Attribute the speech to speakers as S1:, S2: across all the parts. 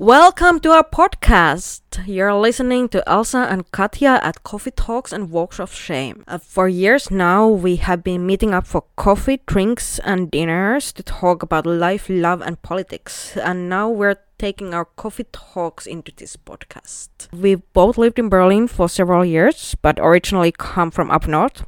S1: Welcome to our podcast. You're listening to Elsa and Katja at Coffee Talks and Walks of Shame. Uh, for years now, we have been meeting up for coffee, drinks, and dinners to talk about life, love, and politics. And now we're taking our coffee talks into this podcast. We've both lived in Berlin for several years, but originally come from up north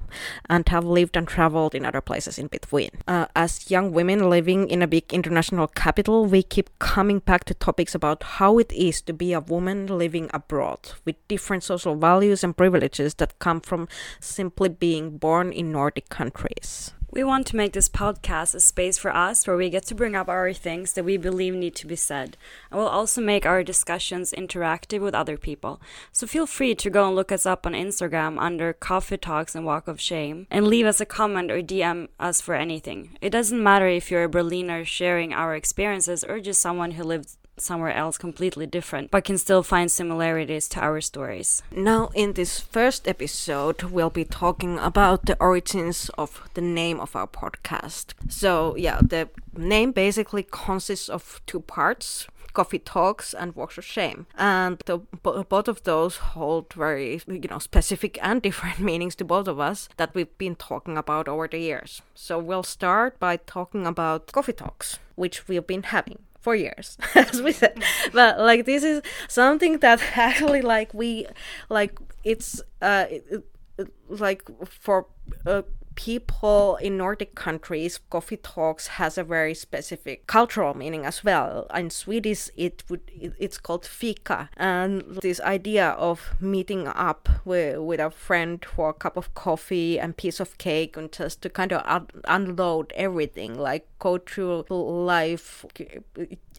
S1: and have lived and traveled in other places in between. Uh, as young women living in a big international capital, we keep coming back to topics about how it is to be a woman living abroad with different social values and privileges that come from simply being born in Nordic countries.
S2: We want to make this podcast a space for us where we get to bring up our things that we believe need to be said. And we'll also make our discussions interactive with other people. So feel free to go and look us up on Instagram under Coffee Talks and Walk of Shame and leave us a comment or DM us for anything. It doesn't matter if you're a Berliner sharing our experiences or just someone who lived somewhere else completely different, but can still find similarities to our stories.
S1: Now, in this first episode, we'll be talking about the origins of the name of our podcast. So, yeah, the name basically consists of two parts coffee talks and walks of shame and the, both of those hold very you know specific and different meanings to both of us that we've been talking about over the years so we'll start by talking about coffee talks which we've been having for years as we said. But like this is something that actually like we like it's uh it, it, like for uh, people in Nordic countries, coffee talks has a very specific cultural meaning as well. In Swedish, it would it's called fika, and this idea of meeting up with with a friend for a cup of coffee and piece of cake and just to kind of un- unload everything, like go through life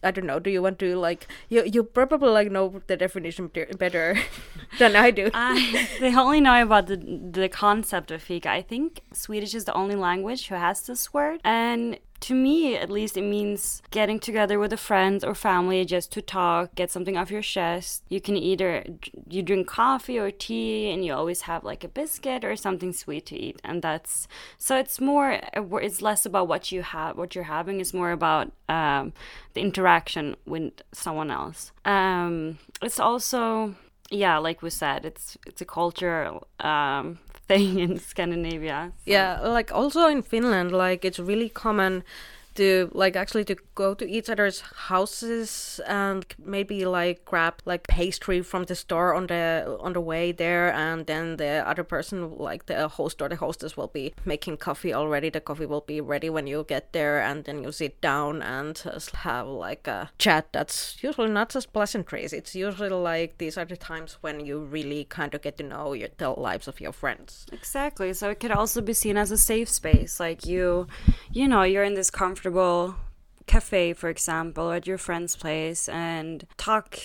S1: I don't know. Do you want to like you? You probably like know the definition better than I do.
S2: I they only know about the the concept of fika. I think Swedish is the only language who has this word, and to me at least it means getting together with a friend or family just to talk get something off your chest. You can either you drink coffee or tea and you always have like a biscuit or something sweet to eat and that's so it's more it's less about what you have what you're having it's more about um, the interaction with someone else. Um, it's also yeah like we said it's it's a culture um, thing in Scandinavia.
S1: So. Yeah, like also in Finland, like it's really common to like actually to go to each other's houses and maybe like grab like pastry from the store on the on the way there and then the other person like the host or the hostess will be making coffee already. The coffee will be ready when you get there and then you sit down and just have like a chat that's usually not just pleasantries. It's usually like these are the times when you really kind of get to know your, the lives of your friends.
S2: Exactly. So it could also be seen as a safe space. Like you you know you're in this comfort comfortable cafe, for example, at your friend's place and talk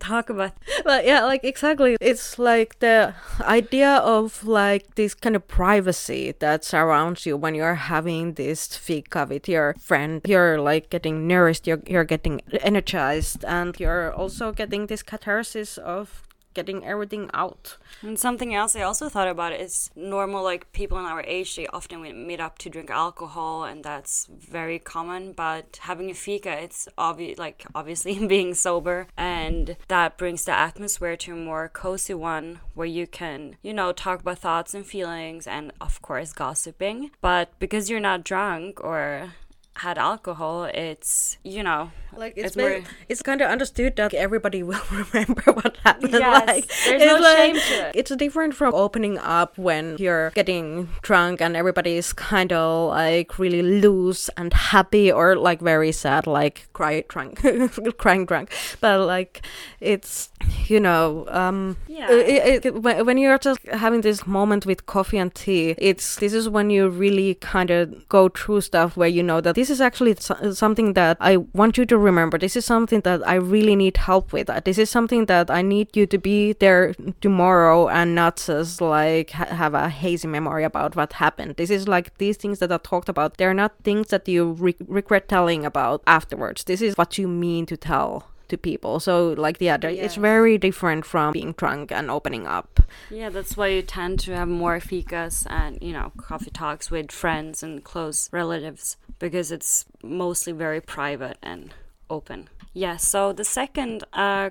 S2: talk about
S1: well yeah like exactly. It's like the idea of like this kind of privacy that surrounds you when you're having this fika with your friend you're like getting nourished you're, you're getting energized and you're also getting this catharsis of getting everything out.
S2: And something else I also thought about is normal, like people in our age, they often meet up to drink alcohol, and that's very common. But having a fika, it's obvious, like obviously being sober, and that brings the atmosphere to a more cozy one where you can, you know, talk about thoughts and feelings, and of course gossiping. But because you're not drunk or had alcohol, it's you know
S1: like it's it's, more, it's kind of understood that everybody will remember what happened.
S2: Yes,
S1: like,
S2: there's no
S1: like,
S2: shame to it.
S1: It's different from opening up when you're getting drunk and everybody is kind of like really loose and happy or like very sad, like cry drunk, crying drunk. But like it's you know um
S2: yeah. It,
S1: it, when you're just having this moment with coffee and tea, it's this is when you really kind of go through stuff where you know that this is actually something that I want you to remember this is something that I really need help with. This is something that I need you to be there tomorrow and not just like ha- have a hazy memory about what happened. This is like these things that I talked about. They're not things that you re- regret telling about afterwards. This is what you mean to tell to people. So like yeah, yes. it's very different from being drunk and opening up.
S2: Yeah, that's why you tend to have more fikas and you know coffee talks with friends and close relatives because it's mostly very private and open. Yeah. so the second uh,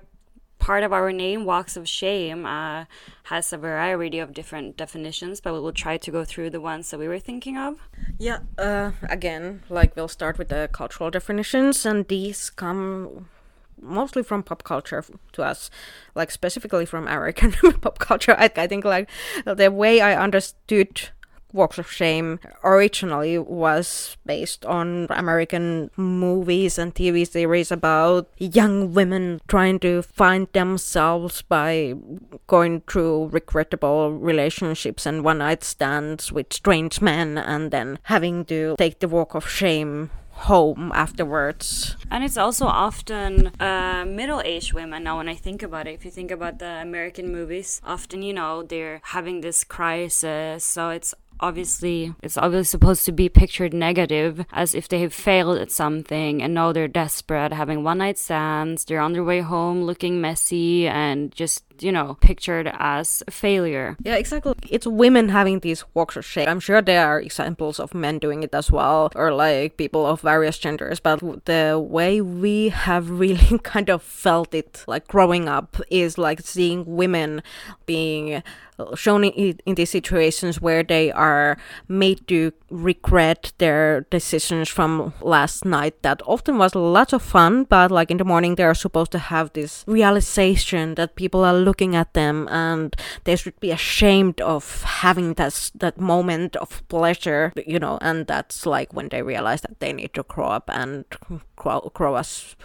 S2: part of our name, Walks of Shame, uh, has a variety of different definitions, but we will try to go through the ones that we were thinking of.
S1: Yeah, uh, again, like we'll start with the cultural definitions, and these come mostly from pop culture to us, like specifically from American pop culture. I, I think like the way I understood Walks of Shame originally was based on American movies and TV series about young women trying to find themselves by going through regrettable relationships and one night stands with strange men and then having to take the walk of shame home afterwards.
S2: And it's also often uh, middle aged women. Now, when I think about it, if you think about the American movies, often, you know, they're having this crisis. So it's obviously it's obviously supposed to be pictured negative as if they have failed at something and now they're desperate having one night stands they're on their way home looking messy and just you know pictured as a failure.
S1: Yeah exactly. It's women having these walks of shame. I'm sure there are examples of men doing it as well or like people of various genders but the way we have really kind of felt it like growing up is like seeing women being uh, shown in, in these situations where they are made to regret their decisions from last night that often was lots of fun but like in the morning they are supposed to have this realization that people are looking at them and they should be ashamed of having that that moment of pleasure you know and that's like when they realize that they need to grow up and grow, grow as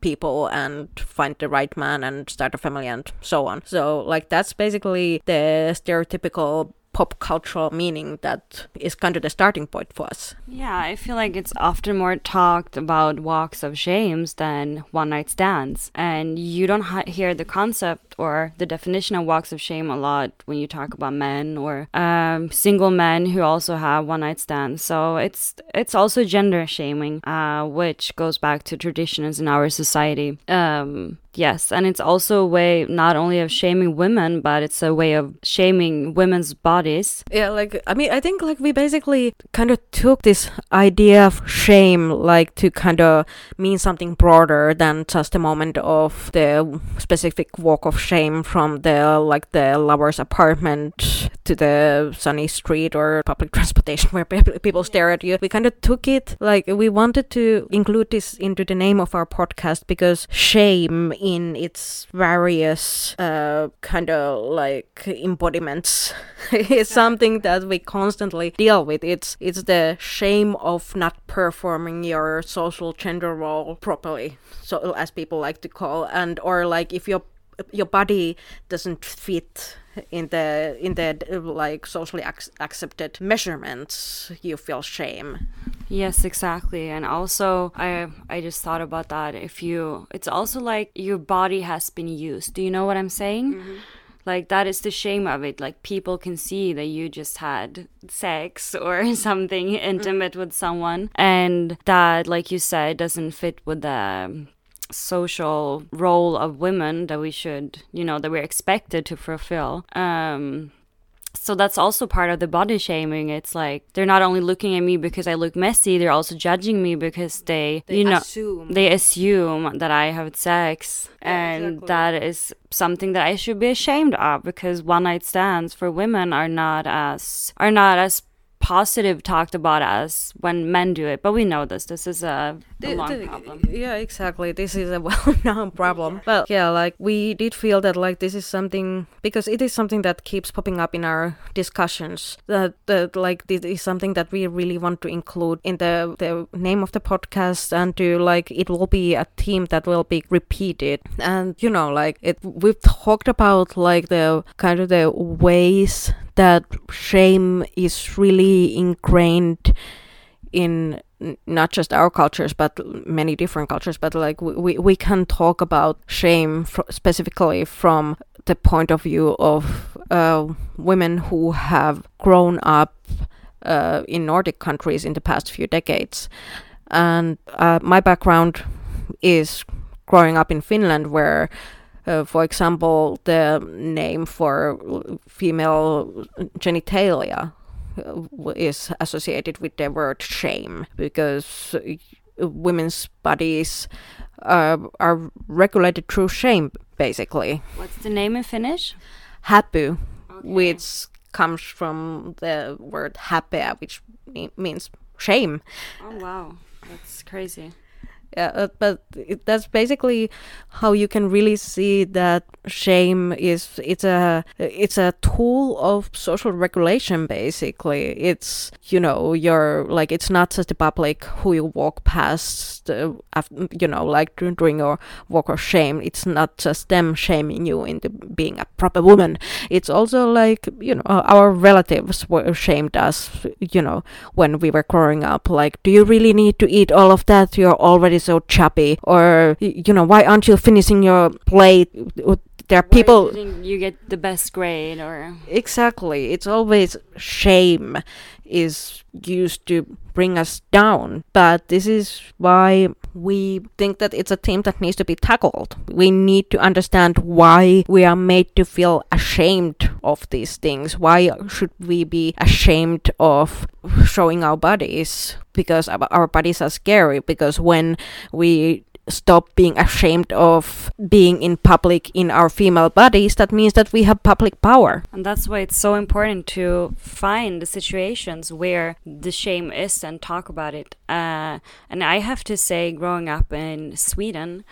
S1: people and find the right man and start a family and so on. So like that's basically the stereotypical pop cultural meaning that is kind of the starting point for us.
S2: Yeah, I feel like it's often more talked about walks of shames than one night stands. And you don't ha- hear the concept or the definition of walks of shame a lot when you talk about men or um, single men who also have one night stands. So it's it's also gender shaming, uh, which goes back to traditions in our society. Um, Yes, and it's also a way not only of shaming women, but it's a way of shaming women's bodies.
S1: Yeah, like I mean, I think like we basically kind of took this idea of shame like to kind of mean something broader than just a moment of the specific walk of shame from the like the lover's apartment to the sunny street or public transportation where people stare at you. We kind of took it like we wanted to include this into the name of our podcast because shame in its various uh, kind of like embodiments is something that we constantly deal with. It's it's the shame of not performing your social gender role properly, so as people like to call, and or like if your your body doesn't fit in the in the like socially ac- accepted measurements you feel shame.
S2: Yes exactly. And also i i just thought about that. If you it's also like your body has been used. Do you know what i'm saying? Mm-hmm. like that is the shame of it. Like people can see that you just had sex or something intimate mm-hmm. with someone and that like you said doesn't fit with the social role of women that we should, you know, that we're expected to fulfill. Um, so that's also part of the body shaming. It's like they're not only looking at me because I look messy, they're also judging me because they,
S1: they
S2: you know,
S1: assume.
S2: they assume that I have sex, yeah, and exactly. that is something that I should be ashamed of because one night stands for women are not as are not as positive talked about as when men do it but we know this. This is a, a long the, problem.
S1: yeah exactly. This is a well-known problem. But yeah like we did feel that like this is something because it is something that keeps popping up in our discussions that, that like this is something that we really want to include in the the name of the podcast and to like it will be a theme that will be repeated. And you know like it we've talked about like the kind of the ways that shame is really ingrained in not just our cultures but many different cultures. But like we, we can talk about shame fr- specifically from the point of view of uh, women who have grown up uh, in nordic countries in the past few decades. And uh, my background is growing up in finland where uh, for example, the name for female genitalia uh, is associated with the word shame because women's bodies uh, are regulated through shame, basically.
S2: What's the name in Finnish?
S1: Häpy, which comes from the word häpeä, which means shame.
S2: Oh wow, that's crazy.
S1: Yeah, uh, but it, that's basically how you can really see that shame is it's a it's a tool of social regulation basically. It's you know you're like it's not just the public who you walk past uh, af- you know like during your walk of shame. It's not just them shaming you into being a proper woman. It's also like you know our relatives were shamed us you know when we were growing up. Like do you really need to eat all of that? You're already so chubby or you know why aren't you finishing your plate there are
S2: Why
S1: people
S2: you get the best grade or?
S1: Exactly. It's always shame is used to bring us down. But this is why we think that it's a theme that needs to be tackled. We need to understand why we are made to feel ashamed of these things. Why should we be ashamed of showing our bodies? Because our bodies are scary. Because when we stop being ashamed of being in public in our female bodies that means that we have public power
S2: And that's why it's so important to find the situations where the shame is and talk about it. Uh, and I have to say, growing up in Sweden,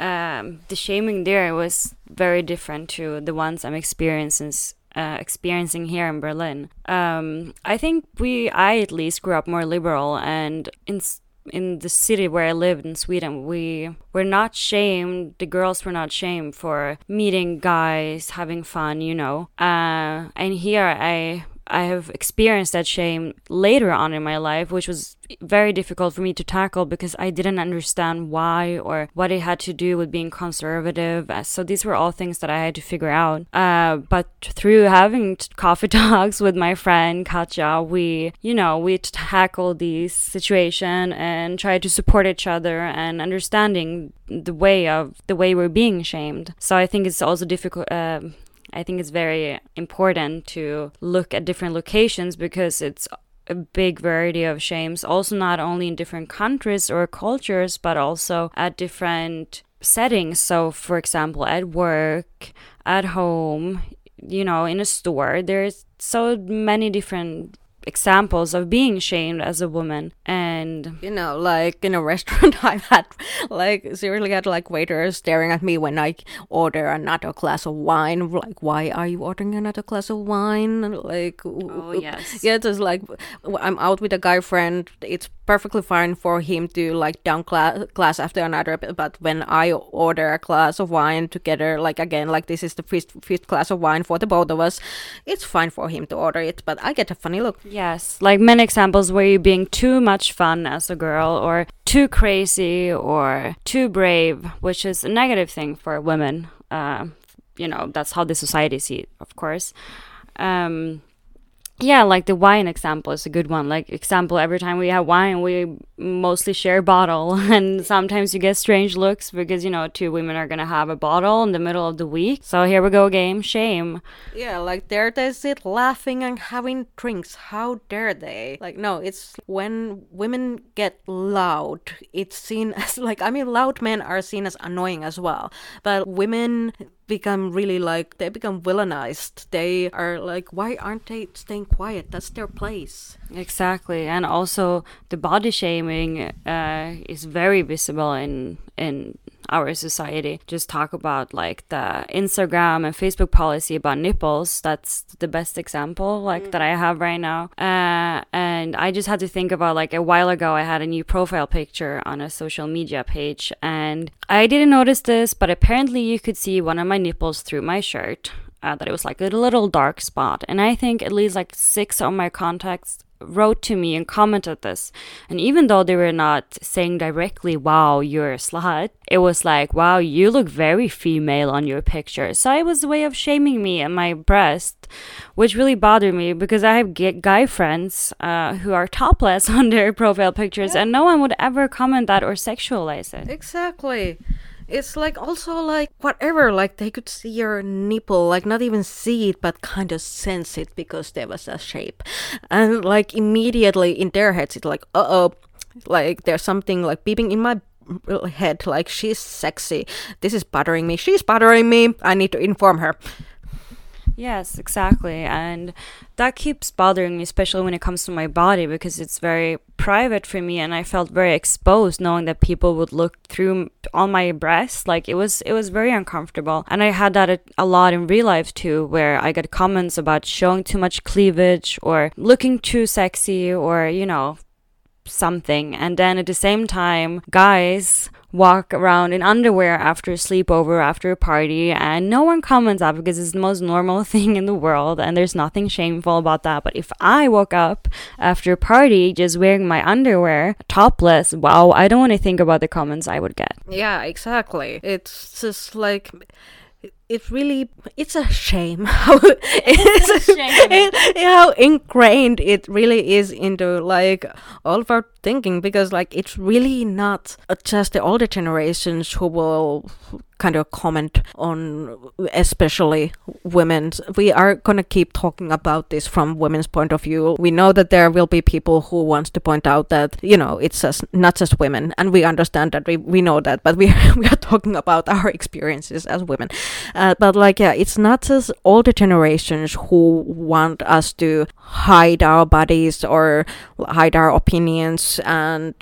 S2: um, the shaming there was very different to the ones I'm experiencing. Uh, experiencing here in Berlin, um, I think we, I at least grew up more liberal, and in in the city where I lived in Sweden, we were not shamed. The girls were not shamed for meeting guys, having fun, you know. Uh, and here I I have experienced that shame later on in my life, which was very difficult for me to tackle because I didn't understand why or what it had to do with being conservative. Uh, So these were all things that I had to figure out. Uh, but through having coffee talks with my friend Katja, we, you know, we tackled these situation and tried to support each other and understanding the way of the way we're being shamed. So I think it's also difficult. um I think it's very important to look at different locations because it's a big variety of shames, also not only in different countries or cultures, but also at different settings. So, for example, at work, at home, you know, in a store, there's so many different examples of being shamed as a woman. And
S1: you know like in a restaurant i've had like seriously had like waiters staring at me when i order another glass of wine like why are you ordering another glass of wine? Like
S2: Oh, yes.
S1: yeah just like i'm out with a guy friend. It's perfectly fine for him to like down glass, glass after another but when i order a glass of wine together like again like this is the fifth, fifth glass of wine for the both of us it's fine for him to order it. But i get a funny look
S2: Yes, like many examples where you're being too much fun as a girl, or too crazy, or too brave, which is a negative thing for women. Uh, you know, that's how the society sees it, of course. Um, yeah, like the wine example is a good one. Like example, every time we have wine, we mostly share a bottle, and sometimes you get strange looks because you know two women are gonna have a bottle in the middle of the week. So here we go, game shame.
S1: Yeah, like there they sit laughing and having drinks. How dare they? Like no, it's when women get loud, it's seen as like I mean loud men are seen as annoying as well. But women become really like they become villainized. They are like why aren't they staying quiet? That's their place.
S2: Exactly, and also the body shaming uh, is very visible in in our society. Just talk about like the Instagram and Facebook policy about nipples. That's the best example, like that I have right now. Uh, and I just had to think about like a while ago, I had a new profile picture on a social media page, and I didn't notice this, but apparently you could see one of my nipples through my shirt. Uh, that it was like a little dark spot, and I think at least like six of my contacts wrote to me and commented this. And even though they were not saying directly, wow, you're a slut, it was like, wow, you look very female on your picture. So it was a way of shaming me and my breast, which really bothered me because I have g- guy friends uh, who are topless on their profile pictures and no one would ever comment that or sexualize it.
S1: Exactly. It's like also like whatever, like they could see your nipple, like not even see it, but kind of sense it because there was a shape. And like immediately in their heads, it's like, uh oh, like there's something like beeping in my head like she's sexy. This is bothering me. She's bothering me. I need to inform her
S2: Yes, exactly. And that keeps bothering me, especially when it comes to my body, because it's very private for me and I felt very exposed knowing that people would look through on my breast. Like it was it was very uncomfortable. And I had that a, a lot in real life too, where I got comments about showing too much cleavage or looking too sexy or, you know, something. And then at the same time, guys walk around in underwear after a sleepover, after a party, and no one comments that because it's the most normal thing in the world and there's nothing shameful about that. But if I woke up after a party just wearing my underwear, topless, wow, I don't want to think about the comments I would get.
S1: Yeah, exactly. It's just like it really it's a shame how it's a shame. It, how ingrained it really is into like all of our thinking because like it's really not just the older generations who will kind of comment on especially women's we are going to keep talking about this from women's point of view. We know that there will be people who wants to point out that you know it's just not just women and we understand that. We, we know that but we, we are talking about our experiences as women uh, but like yeah it's not just older generations who want us to hide our bodies or hide our opinions and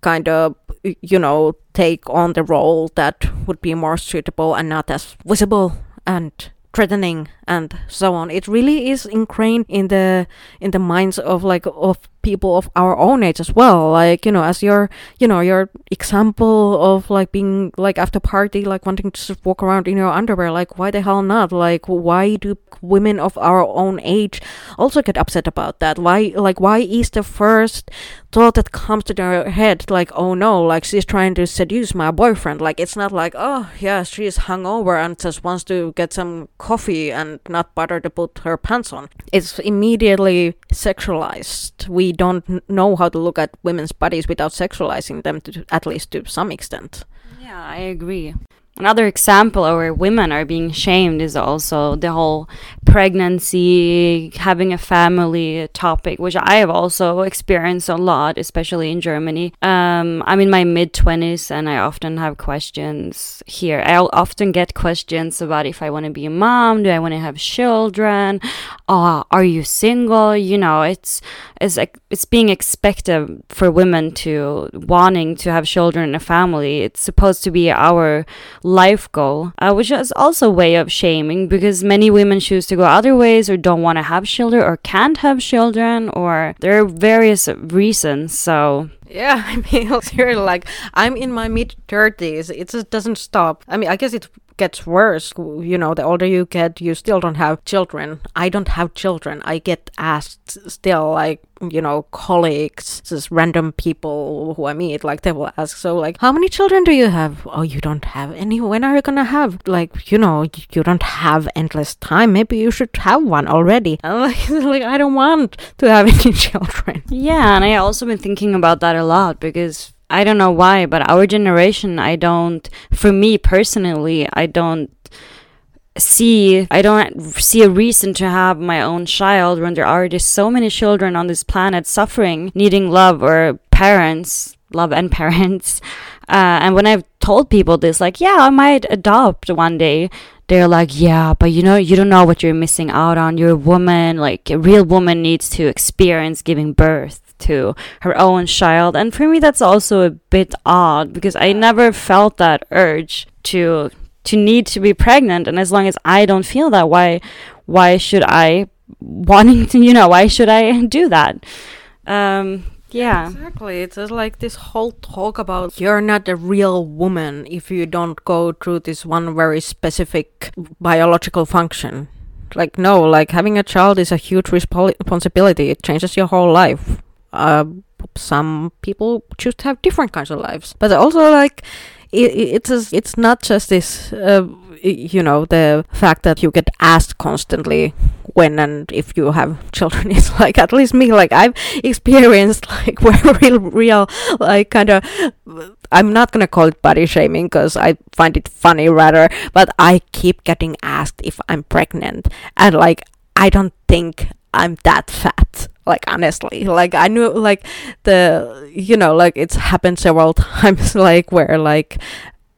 S1: kind of you know take on the role that would be more suitable and not as visible and threatening and so on. It really is ingrained in the in the minds of like of people of our own age as well. Like you know as your you know your example of like being like after party like wanting to just walk around in your underwear like why the hell not? Like why do women of our own age also get upset about that? Why like why is the first thought that comes to their head like oh no like she's trying to seduce my boyfriend? Like it's not like oh yeah she's hungover and just wants to get some coffee and not bother to put her pants on. It's immediately sexualized. We don't know how to look at women's bodies without sexualizing them to at least to some extent
S2: yeah i agree Another example where women are being shamed is also the whole pregnancy, having a family topic, which I have also experienced a lot, especially in Germany. Um, I'm in my mid 20s and I often have questions here. I'll often get questions about if I want to be a mom, do I want to have children, uh, are you single? You know, it's like it's being expected for women to wanting to have children and a family. It's supposed to be our life goal, uh, which is also a way of shaming because many women choose to go other ways or don't want to have children or can't have children or there are various reasons. So
S1: yeah, I mean, you're like, I'm in my mid 30s. It just doesn't stop. I mean, I guess it gets worse. You know, the older you get, you still don't have children. I don't have children. I get asked still, like, you know, colleagues, just random people who I meet, like, they will ask, so, like, how many children do you have? Oh, you don't have any. When are you gonna have? Like, you know, you don't have endless time. Maybe you should have one already. And like, like I don't want to have any children.
S2: Yeah, and I also been thinking about that a lot because I don't know why, but our generation, I don't, for me personally, I don't see I don't see a reason to have my own child when there are already so many children on this planet suffering, needing love or parents, love and parents. Uh, and when I've told people this, like, yeah, I might adopt one day, they're like, yeah, but you know, you don't know what you're missing out on. You're a woman, like, a real woman needs to experience giving birth to her own child. And for me, that's also a bit odd because I never felt that urge to to need to be pregnant. And as long as I don't feel that, why why should I wanting to you know why should I do that? Um, yeah.
S1: Exactly. It's like this whole talk about you're not a real woman if you don't go through this one very specific biological function. Like, no, like having a child is a huge responsibility. It changes your whole life uh, some people choose to have different kinds of lives but also like it, it's a, it's not just this uh, you know the fact that you get asked constantly when and if you have children. Is like at least me like i've experienced like real real like kind of i'm not gonna call it body shaming because i find it funny rather but i keep getting asked if i'm pregnant. And like i don't think i'm that fat like honestly like i knew like the you know like it's happened several times like where like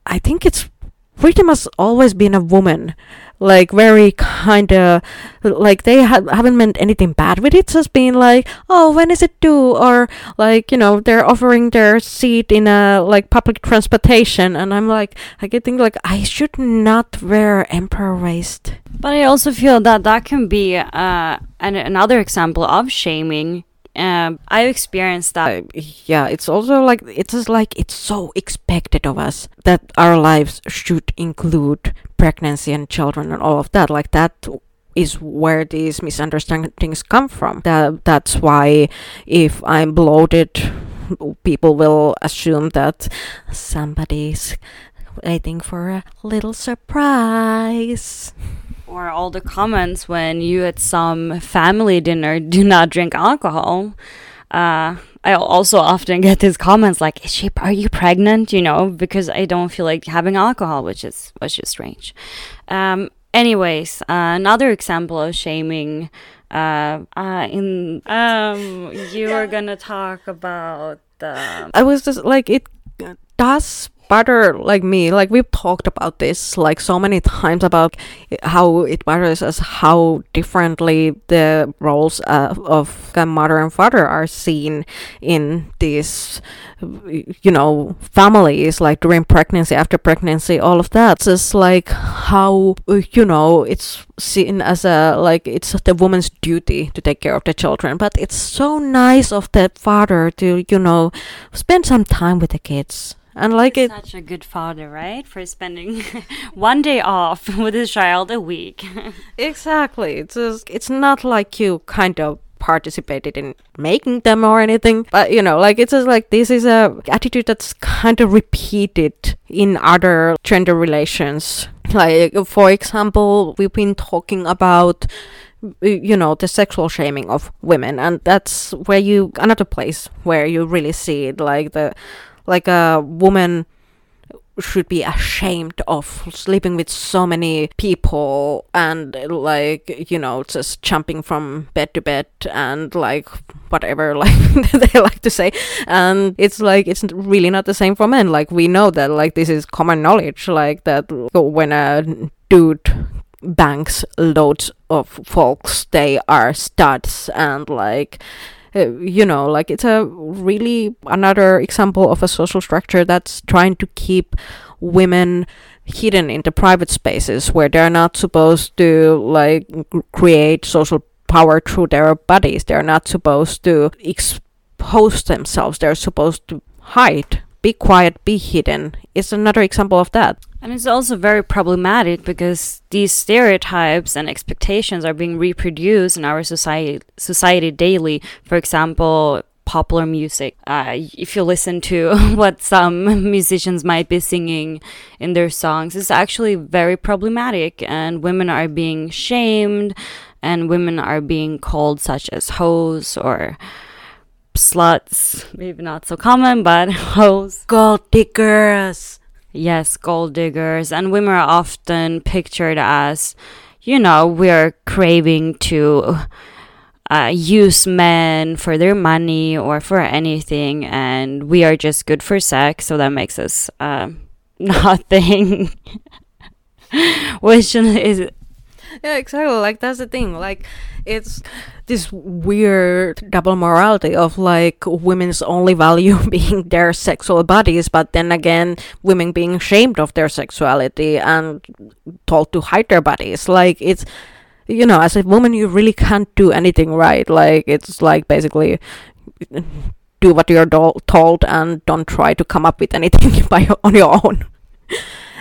S1: i think it's pretty much always been a woman like very kind of like they ha- haven't meant anything bad with it just being like oh when is it due? Or like you know they're offering their seat in a like public transportation and i'm like i get think like i should not wear emperor waist.
S2: But i also feel that that can be uh, an- another example of shaming um, I've experienced that.
S1: Uh, yeah, it's also like it's like it's so expected of us that our lives should include pregnancy and children and all of that. Like that is where these misunderstandings come from. That that's why if I'm bloated, people will assume that somebody's waiting for a little surprise
S2: or all the comments when you at some family dinner do not drink alcohol. Uh, I also often get these comments like, "Is she? Are you pregnant?" You know, because I don't feel like having alcohol, which is which is strange. Um, anyways, uh, another example of shaming. Uh, uh, in um, you yeah. are gonna talk about the.
S1: I was just like it does butter like me like we've talked about this like so many times about how it matters as how differently the roles uh, of the mother and father are seen in these you know families like during pregnancy after pregnancy all of that. Just like how you know it's seen as a like it's the woman's duty to take care of the children. But it's so nice of the father to you know spend some time with the kids and like
S2: it such a good father right? For spending one day off with his child a week.
S1: Exactly. It's just, it's not like you kind of participated in making them or anything but you know like it's just like this is a attitude that's kind of repeated in other gender relations. Like for example we've been talking about you know the sexual shaming of women and that's where you another place where you really see it like the like a woman should be ashamed of sleeping with so many people and like you know just jumping from bed to bed and like whatever like they like to say. And it's like it's really not the same for men. Like we know that like this is common knowledge like that when a dude banks loads of folks they are studs and like uh, you know, like it's a really another example of a social structure that's trying to keep women hidden in the private spaces where they're not supposed to like create social power through their bodies. They're not supposed to expose themselves. They're supposed to hide, be quiet, be hidden. It's another example of that.
S2: And it's also very problematic because these stereotypes and expectations are being reproduced in our society society daily. For example, popular music. Uh, if you listen to what some musicians might be singing in their songs, it's actually very problematic, and women are being shamed, and women are being called such as hoes or sluts. Maybe not so common, but hoes.
S1: Gold diggers.
S2: Yes, gold diggers. And women are often pictured as, you know, we're craving to uh, use men for their money or for anything, and we are just good for sex, so that makes us uh, nothing. Which is.
S1: Yeah, exactly. Like, that's the thing. Like, it's this weird double morality of like women's only value being their sexual bodies, but then again, women being shamed of their sexuality and told to hide their bodies. Like it's you know, as a woman, you really can't do anything right. Like it's like basically do what you're do- told and don't try to come up with anything by on your own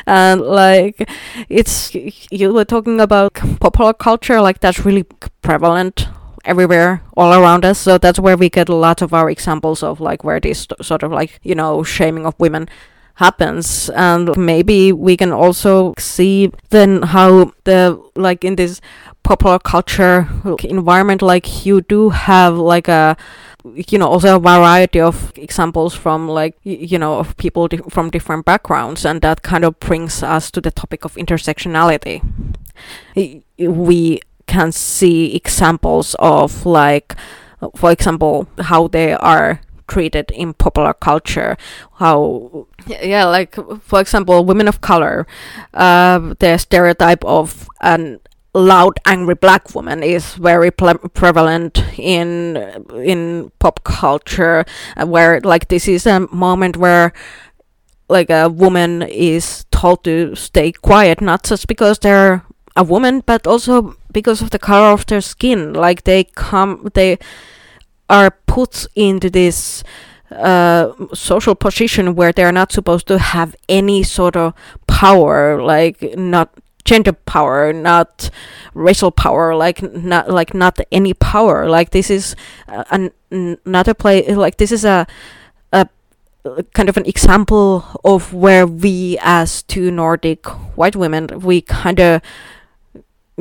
S1: and like it's you were talking about popular culture like that's really prevalent everywhere all around us. So that's where we get a lot of our examples of like where this sort of like you know shaming of women happens. And maybe we can also see then how the like in this popular culture environment like you do have like a you know also a variety of examples from like you know of people di- from different backgrounds and that kind of brings us to the topic of intersectionality. We can see examples of like for example, how they are treated in popular culture how yeah like for example women of color uh, the stereotype of an loud angry black woman is very prevalent in in pop culture uh, where like this is a moment where like a woman is told to stay quiet not just because they're a woman but also because of the color of their skin. Like they come they are put into this uh, social position where they're not supposed to have any sort of power, like not gender power, not racial power, like not like not any power. Like this is uh, an, another play. Like this is a a kind of an example of where we, as two Nordic white women, we kind of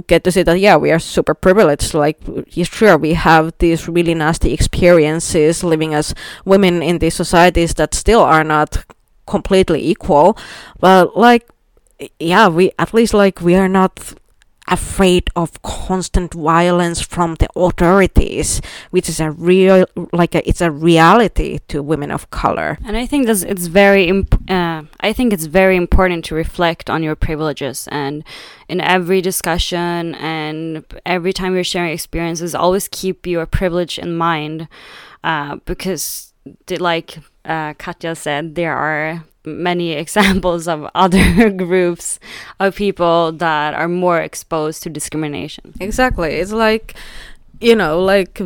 S1: get to see that yeah we are super privileged like sure we have these really nasty experiences living as women in these societies that still are not completely equal but like yeah we at least like we are not afraid of constant violence from the authorities, which is a real, like a, it's a reality to women of color.
S2: And I think that it's very, imp- uh, I think it's very important to reflect on your privileges and in every discussion and every time you're sharing experiences, always keep your privilege in mind, uh, because, like uh, Katja said, there are many examples of other groups of people that are more exposed to discrimination.
S1: Exactly. It's like you know like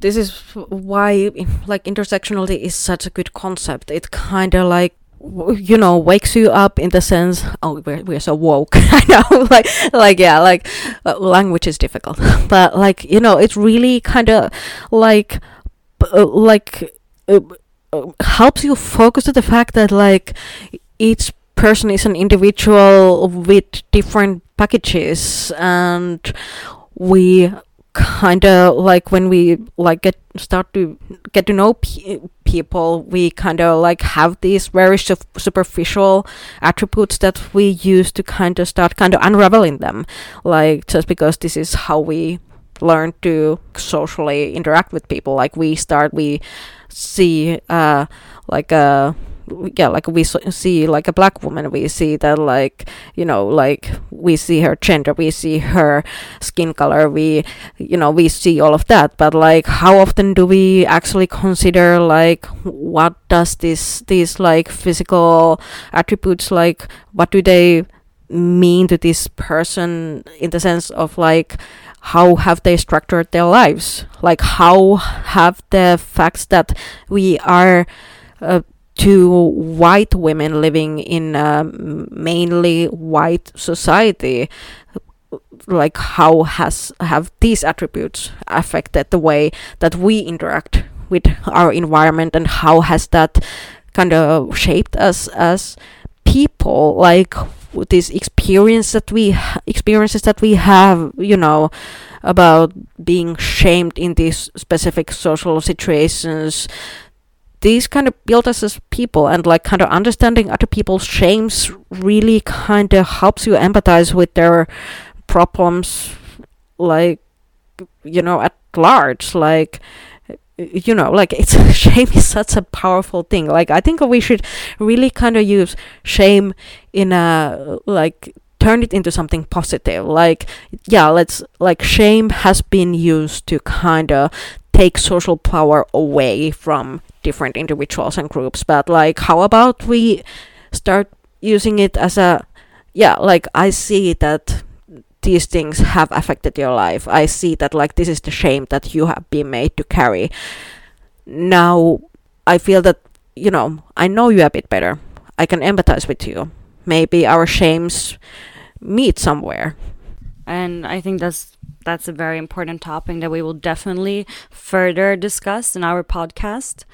S1: this is why like intersectionality is such a good concept it kind of like you know wakes you up in the sense oh we're, we're so woke i know like like yeah like uh, language is difficult but like you know it's really kind of like uh, like uh, helps you focus to the fact that like each person is an individual with different packages and we kind of like when we like get start to get to know pe- people we kind of like have these very su- superficial attributes that we use to kind of start kind of unraveling them. Like just because this is how we learn to socially interact with people. Like we start we see uh like a yeah like we see like a black woman. We see that like you know like we see her gender we see her skin color we you know we see all of that. But like how often do we actually consider like what does this these like physical attributes like what do they mean to this person in the sense of like how have they structured their lives? Like how have the facts that we are uh, two white women living in a mainly white society like how has have these attributes affected the way that we interact with our environment and how has that kind of shaped us as people? Like this experience that we experiences that we have you know about being shamed in these specific social situations. These kind of build us as people and like kind of understanding other people's shames really kind of helps you empathize with their problems like you know at large. Like you know like it's shame is such a powerful thing. Like i think we should really kind of use shame in a like turn it into something positive. Like yeah let's like shame has been used to kind of take social power away from different individuals and groups. But like how about we start using it as a yeah like i see that these things have affected your life. I see that like this is the shame that you have been made to carry. Now I feel that you know, I know you a bit better. I can empathize with you. Maybe our shames meet somewhere.
S2: And I think that's that's a very important topic that we will definitely further discuss in our podcast.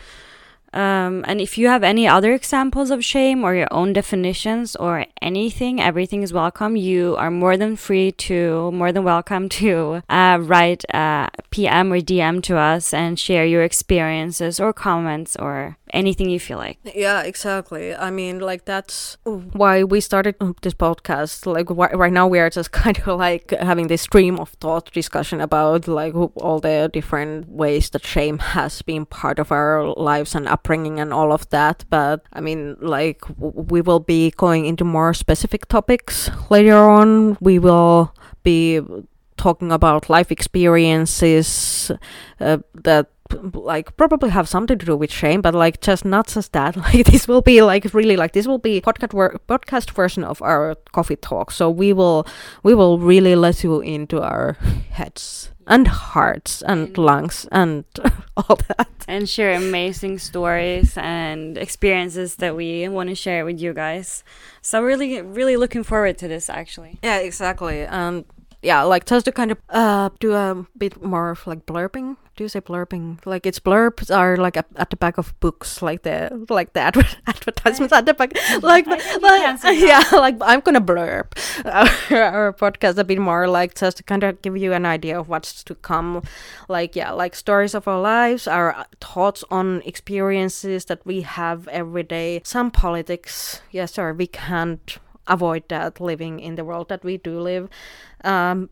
S2: Um, and if you have any other examples of shame or your own definitions or anything, everything is welcome. You are more than free to, more than welcome to uh, write a PM or DM to us and share your experiences or comments or anything you feel like.
S1: Yeah, exactly. I mean, like that's why we started this podcast. Like wh- right now, we are just kind of like having this stream of thought discussion about like all the different ways that shame has been part of our lives and upbringing and all of that. But I mean, like w- we will be going into more specific topics later on. We will be talking about life experiences uh, that like probably have something to do with shame but like just not just that. Like this will be like really like this will be podcast wor- podcast version of our coffee talk. So we will we will really let you into our heads and hearts and lungs and all that.
S2: and share amazing stories and experiences that we want to share with you guys. So really really looking forward to this actually.
S1: Yeah exactly. And yeah, like just to kind of uh do a bit more of like blurbing. Do you say blurbing? Like its blurbs are like at, at the back of books, like the like the adver- advertisements at the back. Like, like yeah, like I'm gonna blurb our, our podcast a bit more, like just to kind of give you an idea of what's to come. Like yeah, like stories of our lives, our thoughts on experiences that we have every day. Some politics, yes, sir, we can't avoid that living in the world that we do live. Um,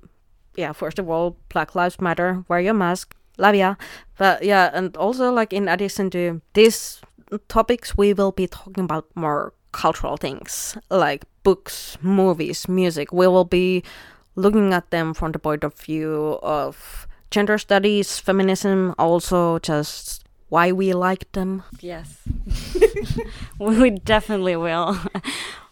S1: yeah, first of all, Black Lives Matter. Wear your mask. Love ya. But yeah, and also like in addition to these topics, we will be talking about more cultural things like books, movies, music. We will be looking at them from the point of view of gender studies, feminism, also just why we like them.
S2: Yes. we definitely will.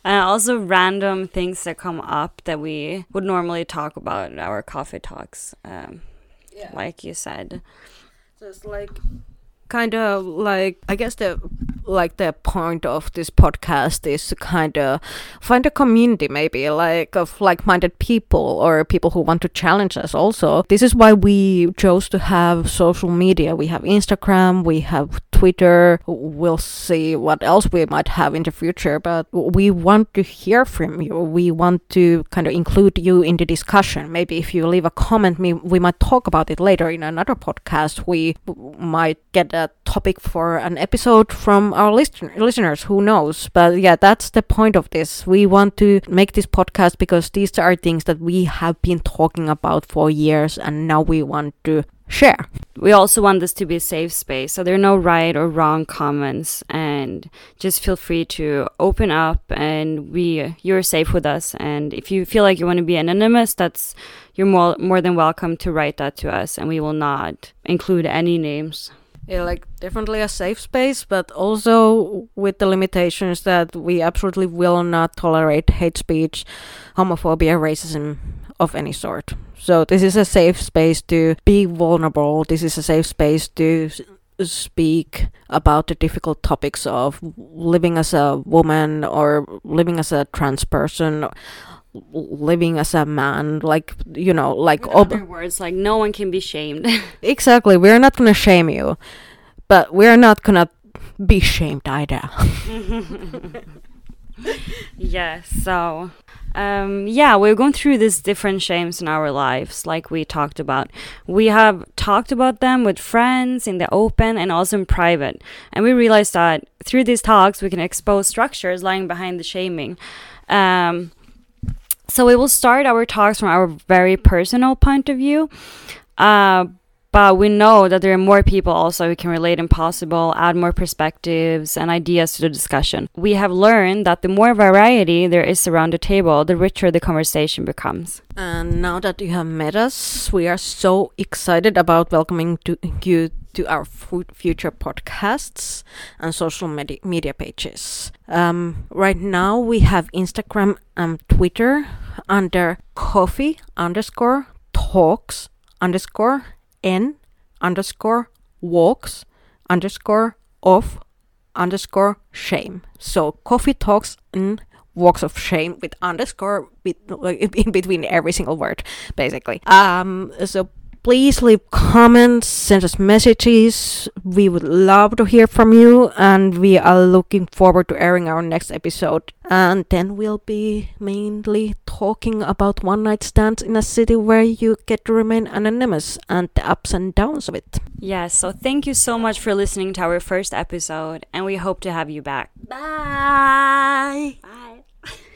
S2: And also random things that come up that we would normally talk about in our coffee talks. Um, yeah. Like you said.
S1: Just like kind of like I guess the like the point of this podcast is to kind of find a community maybe like of like-minded people or people who want to challenge us also. This is why we chose to have social media. We have instagram we have twitter. We'll see what else we might have in the future but we want to hear from you. We want to kind of include you in the discussion. Maybe if you leave a comment we, we might talk about it later in another podcast. We might get a topic for an episode from our listen- listeners. Who knows? But yeah, that's the point of this. We want to make this podcast because these are things that we have been talking about for years, and now we want to share.
S2: We also want this to be a safe space, so there are no right or wrong comments, and just feel free to open up, and we you're safe with us. And if you feel like you want to be anonymous, that's you're more more than welcome to write that to us, and we will not include any names
S1: like definitely a safe space, but also with the limitations that we absolutely will not tolerate hate speech, homophobia, racism of any sort. So this is a safe space to be vulnerable. This is a safe space to speak about the difficult topics of living as a woman or living as a trans person living as a man like you know like
S2: In other words like no one can be shamed.
S1: Exactly we're not gonna shame you but we're not gonna be shamed either.
S2: Yes so um, yeah we're going through these different shames in our lives like we talked about. We have talked about them with friends in the open and also in private. And we realized that through these talks we can expose structures lying behind the shaming. Um, so we will start our talks from our very personal point of view. Uh, but we know that there are more people also who can relate and possible, add more perspectives and ideas to the discussion. We have learned that the more variety there is around the table, the richer the conversation becomes.
S1: And now that you have met us, we are so excited about welcoming to you to our future podcasts and social media, pages. Um, right now, we have Instagram and Twitter under coffee underscore talks underscore n underscore walks underscore of underscore shame. So coffee talks and walks of shame with underscore with, in between every single word, basically. Um, so Please leave comments, send us messages. We would love to hear from you, and we are looking forward to airing our next episode. And then we'll be mainly talking about one night stands in a city where you get to remain anonymous and the ups and downs of it.
S2: Yes, so thank you so much for listening to our first episode, and we hope to have you back.
S1: Bye.
S2: Bye.